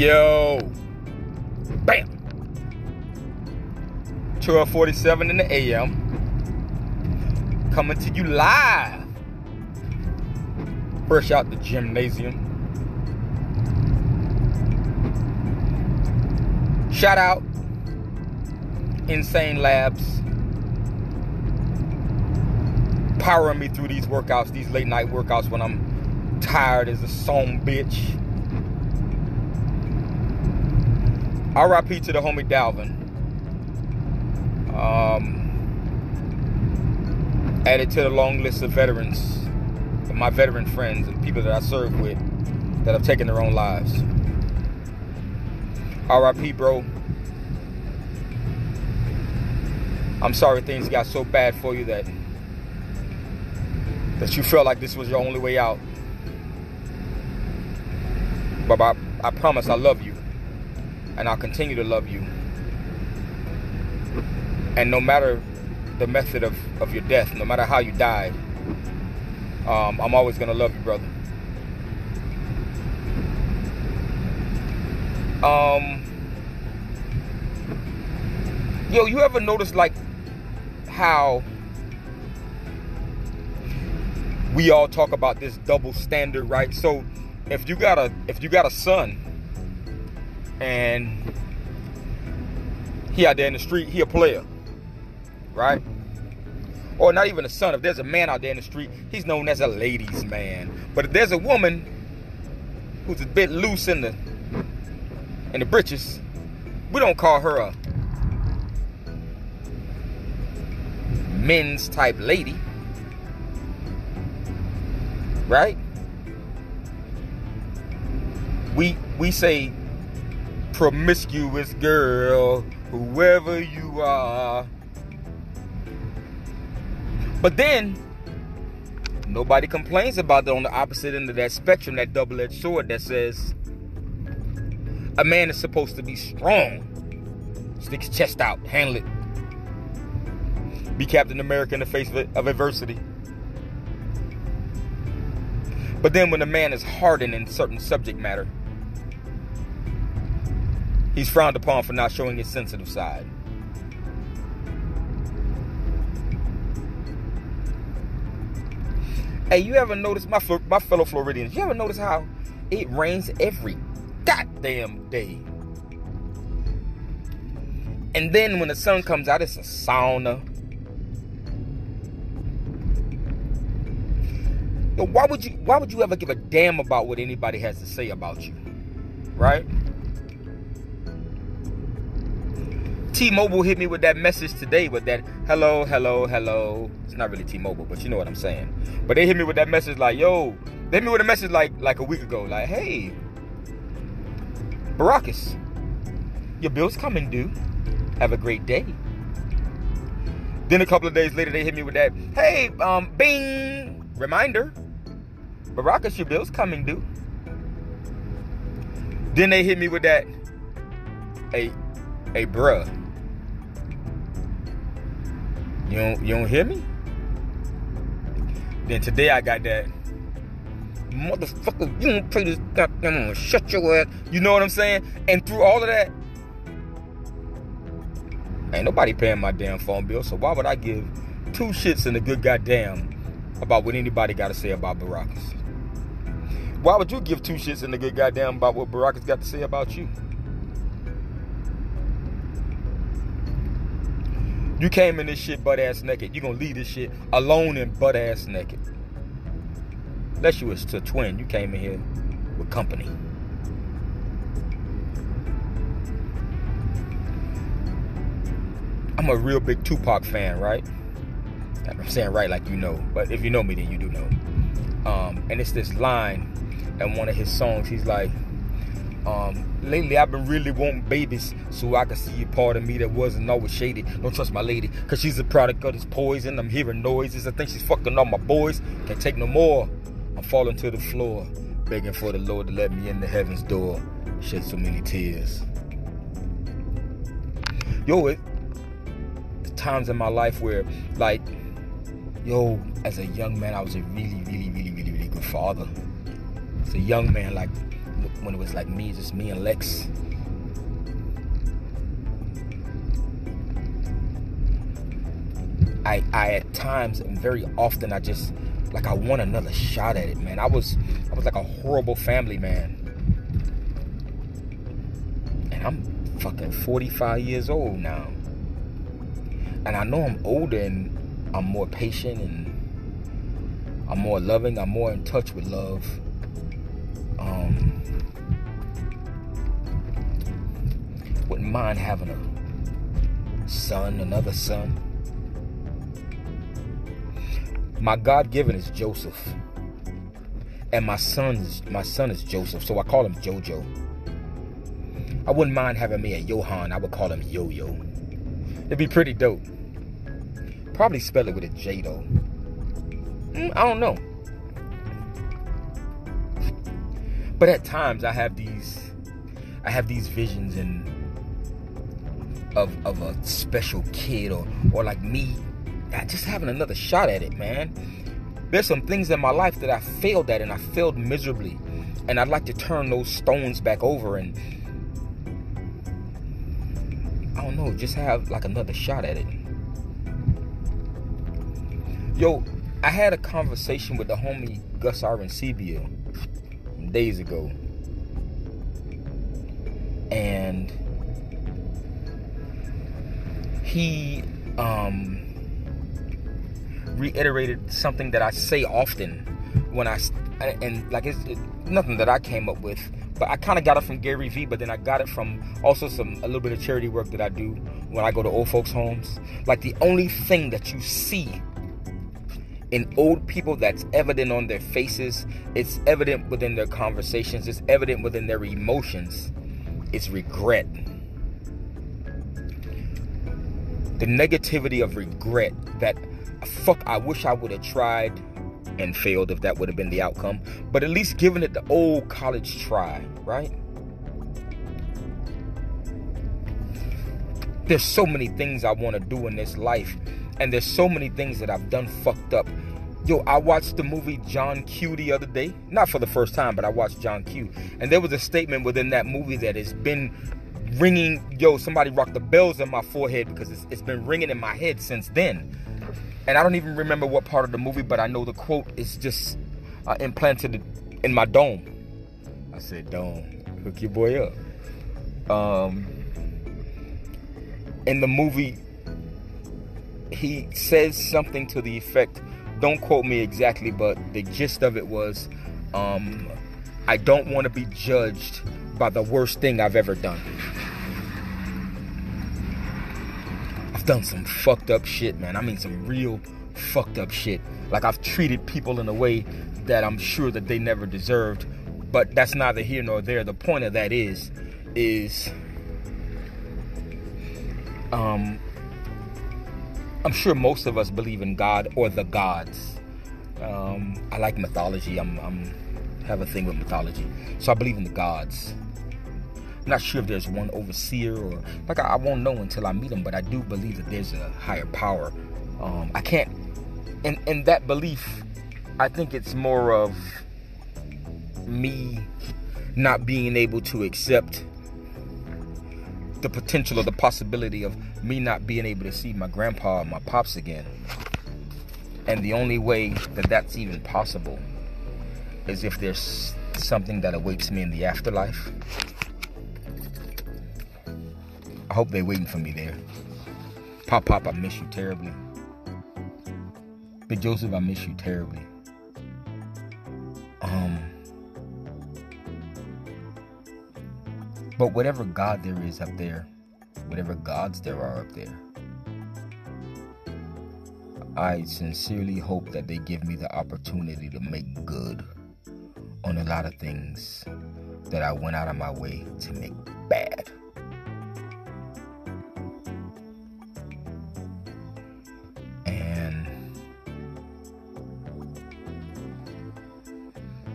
Yo. Bamm. 1247 in the AM. Coming to you live. Fresh out the gymnasium. Shout out Insane Labz. Powering me through these workouts, these late night workouts when I'm tired as a song bitch. RIP to the homie Dalvin. Um, added to the long list of veterans, my veteran friends and people that I serve with that have taken their own lives. RIP, bro. I'm sorry things got so bad for you that that you felt like this was your only way out. But I, I promise I love you. And I'll continue to love you. And no matter the method of, of your death, no matter how you died, um, I'm always going to love you, brother. Um, yo, you ever notice like how we all talk about this double standard, right? So if you got a if you got a son and he out there in the street, he a player, right? Or not even a son. If there's a man out there in the street, he's known as a ladies' man. But if there's a woman who's a bit loose in the in the britches, we don't call her a men's type lady. Right? We we say promiscuous girl, whoever you are. But then nobody complains about that on the opposite end of that spectrum, that double-edged sword that says a man is supposed to be strong. Stick his chest out, handle it. Be Captain America in the face of adversity. But then when a man is hardened in certain subject matter, he's frowned upon for not showing his sensitive side. Hey, you ever notice my my fellow Floridians? You ever notice how it rains every goddamn day? And then when the sun comes out, it's a sauna. Why would you why would you ever give a damn about what anybody has to say about you? Right? T-Mobile hit me with that message today with that hello, hello, hello. It's not really T-Mobile, but you know what I'm saying. But they hit me with that message like, yo, they hit me with a message like like a week ago, like, hey, Baracas, your bill's coming due. Have a great day. Then a couple of days later, they hit me with that, hey, um, bing, reminder, Baracas, your bill's coming due. Then they hit me with that, hey, hey, bruh, you don't, you don't hear me? Then today I got that, motherfucker, you don't pay this goddamn, shut your ass. You know what I'm saying? And through all of that, Ain't nobody paying my damn phone bill, so why would I give two shits in a good goddamn about what anybody got to say about Baracas? Why would you give two shits in a good goddamn about what Baracas got to say about you? You came in this shit butt ass naked. You gonna leave this shit alone and butt ass naked. Unless you was to twin, you came in here with company. I'm a real big Tupac fan, right? I'm saying right like you know, but if you know me, then you do know. Um, and it's this line in one of his songs. He's like, um, lately I've been really wanting babies so I can see a part of me that wasn't always shady. Don't trust my lady, cause she's a product of this poison. I'm hearing noises. I think she's fucking all my boys. Can't take no more. I'm falling to the floor, begging for the Lord to let me in the heaven's door. Shed so many tears. Yo, it, times in my life where like yo as a young man i was a really really really really really good father as a young man like when it was like me, just me and Lex. I, I at times and very often I just like I want another shot at it, man. I was I was like a horrible family man. And I'm fucking 45 years old now. And I know I'm older and I'm more patient and I'm more loving, I'm more in touch with love. Wouldn't mind having a son, another son. My God given is Joseph. And my son is my son is Joseph, so I call him Jojo. I wouldn't mind having me a Johan, I would call him Yo-Yo. It'd be pretty dope. Probably spell it with a J though. Mm, I don't know. But at times I have these I have these visions and of of a special kid or or like me just having another shot at it, man. There's some things in my life that I failed at and I failed miserably. And I'd like to turn those stones back over and I don't know, just have like another shot at it. Yo, I had a conversation with the homie Gus Days ago. And he um reiterated something that I say often when I and like it's, it's nothing that I came up with, but I kind of got it from Gary Vee, but then I got it from also some a little bit of charity work that I do when I go to old folks' homes. Like the only thing that you see in old people that's evident on their faces, it's evident within their conversations, it's evident within their emotions. It's regret. The negativity of regret that fuck, I wish I would have tried and failed if that would have been the outcome. But at least giving it the old college try, right? There's so many things I want to do in this life, and there's so many things that I've done fucked up. Yo, I watched the movie John Q the other day. Not for the first time, but I watched John Q. And there was a statement within that movie that has been ringing. Yo, somebody rocked the bells in my forehead because it's, it's been ringing in my head since then and I don't even remember what part of the movie, but I know the quote is just uh, implanted in my dome. I said, "Dome, hook your boy up." Um, in the movie, he says something to the effect. Don't quote me exactly, but the gist of it was, um, "I don't want to be judged by the worst thing I've ever done." I've done some fucked up shit, man. I mean, some real fucked up shit. Like I've treated people in a way that I'm sure that they never deserved. But that's neither here nor there. The point of that is, is, um, I'm sure most of us believe in God or the gods. Um, I like mythology. I'm, I'm have a thing with mythology, so I believe in the gods. I'm not sure if there's one overseer or like I, I won't know until I meet him, but I do believe that there's a higher power. Um, I can't, and in that belief, I think it's more of me not being able to accept the potential or the possibility of me not being able to see my grandpa or my pops again. And the only way that that's even possible is if there's something that awaits me in the afterlife. I hope they're waiting for me there. Pop Pop, I miss you terribly. Big Joseph, I miss you terribly. But whatever God there is up there, whatever gods there are up there, I sincerely hope that they give me the opportunity to make good on a lot of things that I went out of my way to make bad. And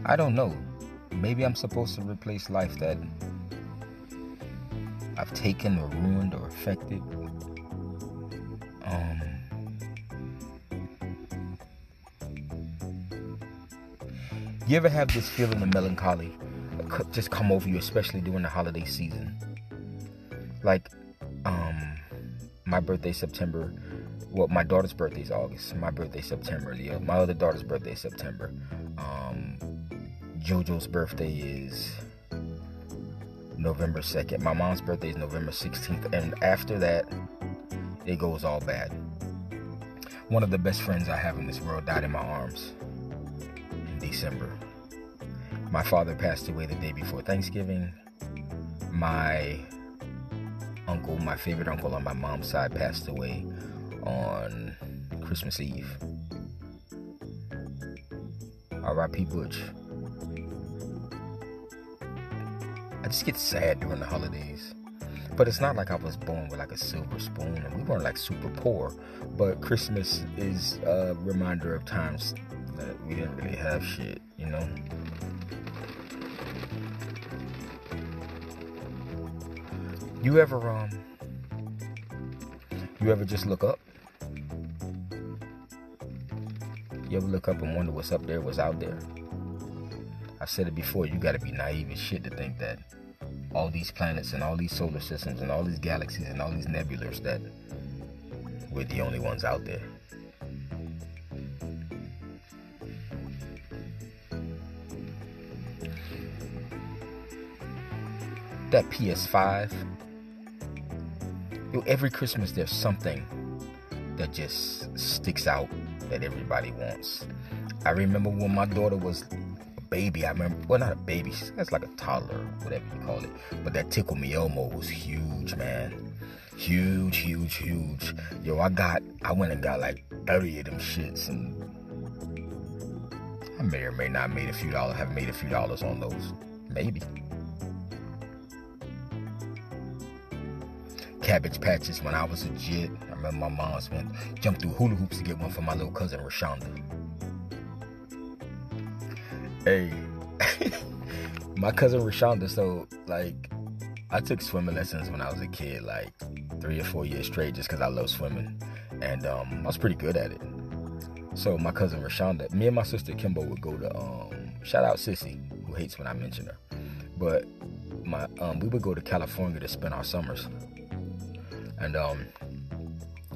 I don't know. Maybe I'm supposed to replace life that I've taken or ruined or affected. Um, you ever have this feeling of melancholy? just come over you, especially during the holiday season. Like, um, my birthday September. Well, my daughter's birthday is August. My birthday September. Yeah, my other daughter's birthday is September. Um, JoJo's birthday is November 2nd. My mom's birthday is November 16th. And after that, it goes all bad. One of the best friends I have in this world died in my arms in December. My father passed away the day before Thanksgiving. My uncle, my favorite uncle on my mom's side, passed away on Christmas Eve. R.I.P. Butch. I just get sad during the holidays. But it's not like I was born with like a silver spoon and we weren't like super poor. But Christmas is a reminder of times that we didn't really have shit, you know? You ever um you ever just look up? You ever look up and wonder what's up there, what's out there? I said it before, you gotta be naive as shit to think that all these planets and all these solar systems and all these galaxies and all these nebulas that we're the only ones out there. That PS5, yo, every Christmas there's something that just sticks out that everybody wants. I remember when my daughter was baby. I remember, well, not a baby. That's like a toddler, whatever you call it. But that Tickle Me Elmo was huge, man. Huge, huge, huge. Yo, I got, I went and got like 30 of them shits, and I may or may not made a few dollars. Have made a few dollars on those, maybe. Cabbage patches when I was a jit. I remember my mom spent jumped through hula hoops to get one for my little cousin Rashonda. Hey, my cousin Rashonda. So like, I took swimming lessons when I was a kid, like three or four years straight, just because I love swimming, and um, I was pretty good at it. So my cousin Rashonda, me and my sister Kimbo would go to um, shout out Sissy, who hates when I mention her, but my um, we would go to California to spend our summers, and um,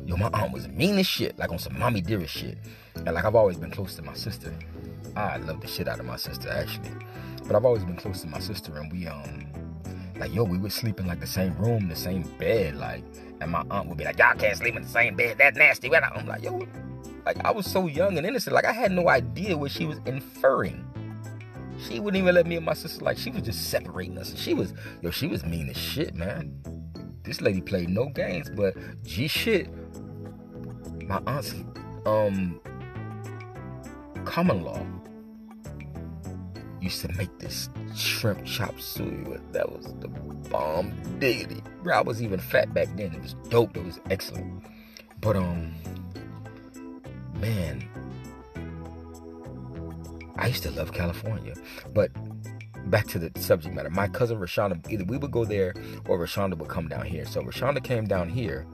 yo, my aunt was mean as shit, like on some mommy dearest shit, and like I've always been close to my sister. I love the shit out of my sister actually. But I've always been close to my sister and we um like yo, we would sleep in like the same room, the same bed, like and my aunt would be like, Y'all can't sleep in the same bed, that's nasty. I'm like, yo, like I was so young and innocent, like I had no idea what she was inferring. She wouldn't even let me and my sister like she was just separating us. She was yo, she was mean as shit, man. This lady played no games, but G shit. My aunt's um common law used to make this shrimp chop suey. That was the bomb diggity. Bro, I was even fat back then. It was dope. It was excellent. But um, man, I used to love California. But back to the subject matter. My cousin Rashonda, either we would go there or Rashonda would come down here. So Rashonda came down here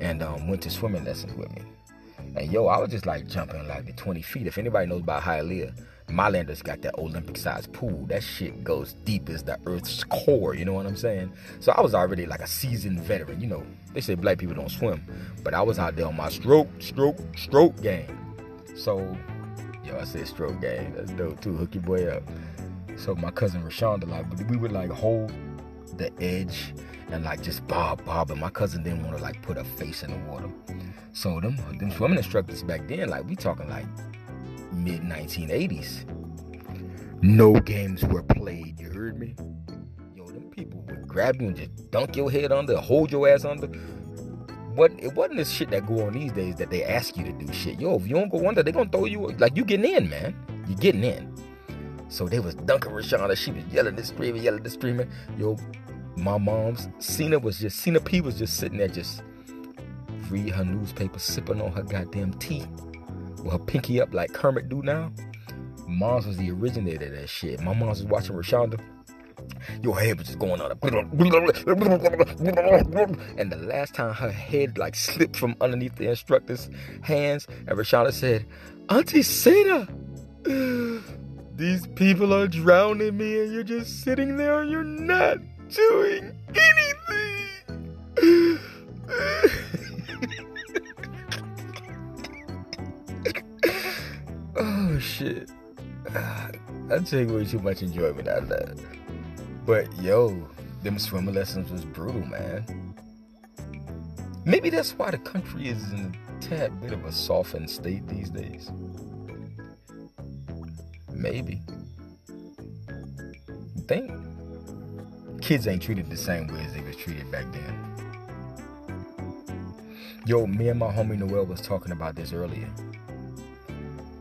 and um, went to swimming lessons with me. And yo, I was just like jumping like the 20 feet. If anybody knows about Hialeah, Milander's got that Olympic sized pool. That shit goes deep as the earth's core, you know what I'm saying? So I was already like a seasoned veteran. You know, they say black people don't swim, but I was out there on my stroke, stroke, stroke game. So, yo, I said stroke game. That's dope too. Hook your boy up. So my cousin Rashonda, like, we would like hold the edge and like just bob, bob. And my cousin didn't want to like put a face in the water. So them them swimming instructors back then, like we talking like mid 1980s. No games were played. You heard me? Yo, them people would grab you and just dunk your head under, hold your ass under. What it wasn't this shit that go on these days that they ask you to do shit. Yo, if you don't go under, they gonna throw you like you getting in, man. You getting in. So they was dunking Rashonda. She was yelling and screaming, yelling and screaming. Yo, my mom's Cena was just Cena P was just sitting there just reading her newspaper, sipping on her goddamn tea her pinky up like Kermit do now. Mom's was the originator of that shit. My mom's was watching Rashonda. Your head was just going on. And the last time her head like slipped from underneath the instructor's hands, and Rashonda said, Auntie did these people are drowning me and you're just sitting there and you're not doing anything. Shit. I take way too much enjoyment out of that. But yo, them swimming lessons was brutal, man. Maybe that's why the country is in a tad bit of a softened state these days. Maybe. Think kids ain't treated the same way as they was treated back then. Yo, me and my homie Noel was talking about this earlier.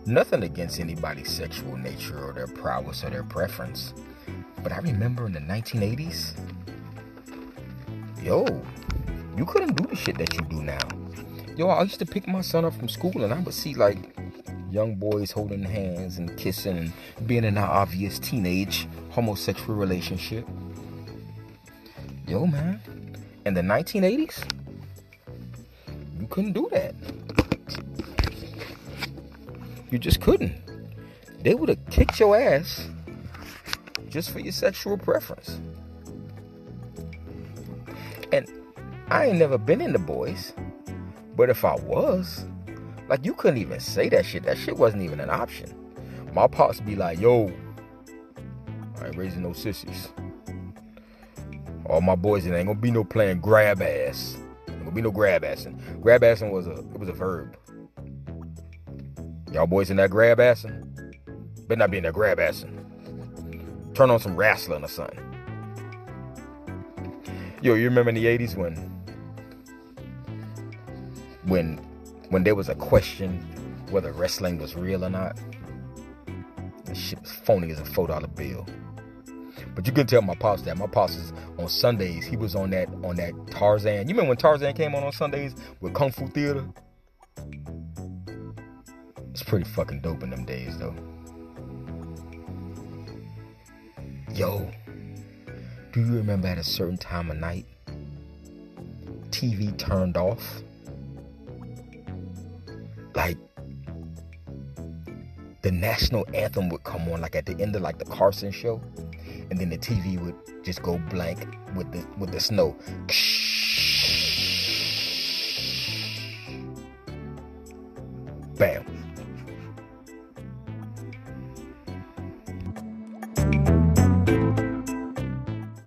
Nothing against anybody's sexual nature or their prowess or their preference. But I remember in the 1980s, yo, you couldn't do the shit that you do now. Yo, I used to pick my son up from school and I would see like young boys holding hands and kissing and being in an obvious teenage homosexual relationship. Yo, man, in the 1980s, you couldn't do that. You just couldn't. They would have kicked your ass just for your sexual preference. And I ain't never been into boys, but if I was, like you couldn't even say that shit. That shit wasn't even an option. My pops be like, yo, I ain't raising no sissies. All my boys, it ain't gonna be no playing grab ass. Ain't gonna be no grab assing. Grab assing was a it was a verb. Y'all boys in that grab assing? Better not be in that grab assing. Turn on some wrestling or something. Yo, you remember in the 80s when when when there was a question whether wrestling was real or not? That shit was phony as a four dollar bill. But you can tell my pops that. My pops is on Sundays. He was on that on that Tarzan. You remember when Tarzan came on on Sundays with Kung Fu Theater? It's pretty fucking dope in them days, though. Yo, do you remember at a certain time of night, TV turned off? Like, the national anthem would come on, like at the end of like the Carson show, and then the TV would just go blank with the with the snow. Bamm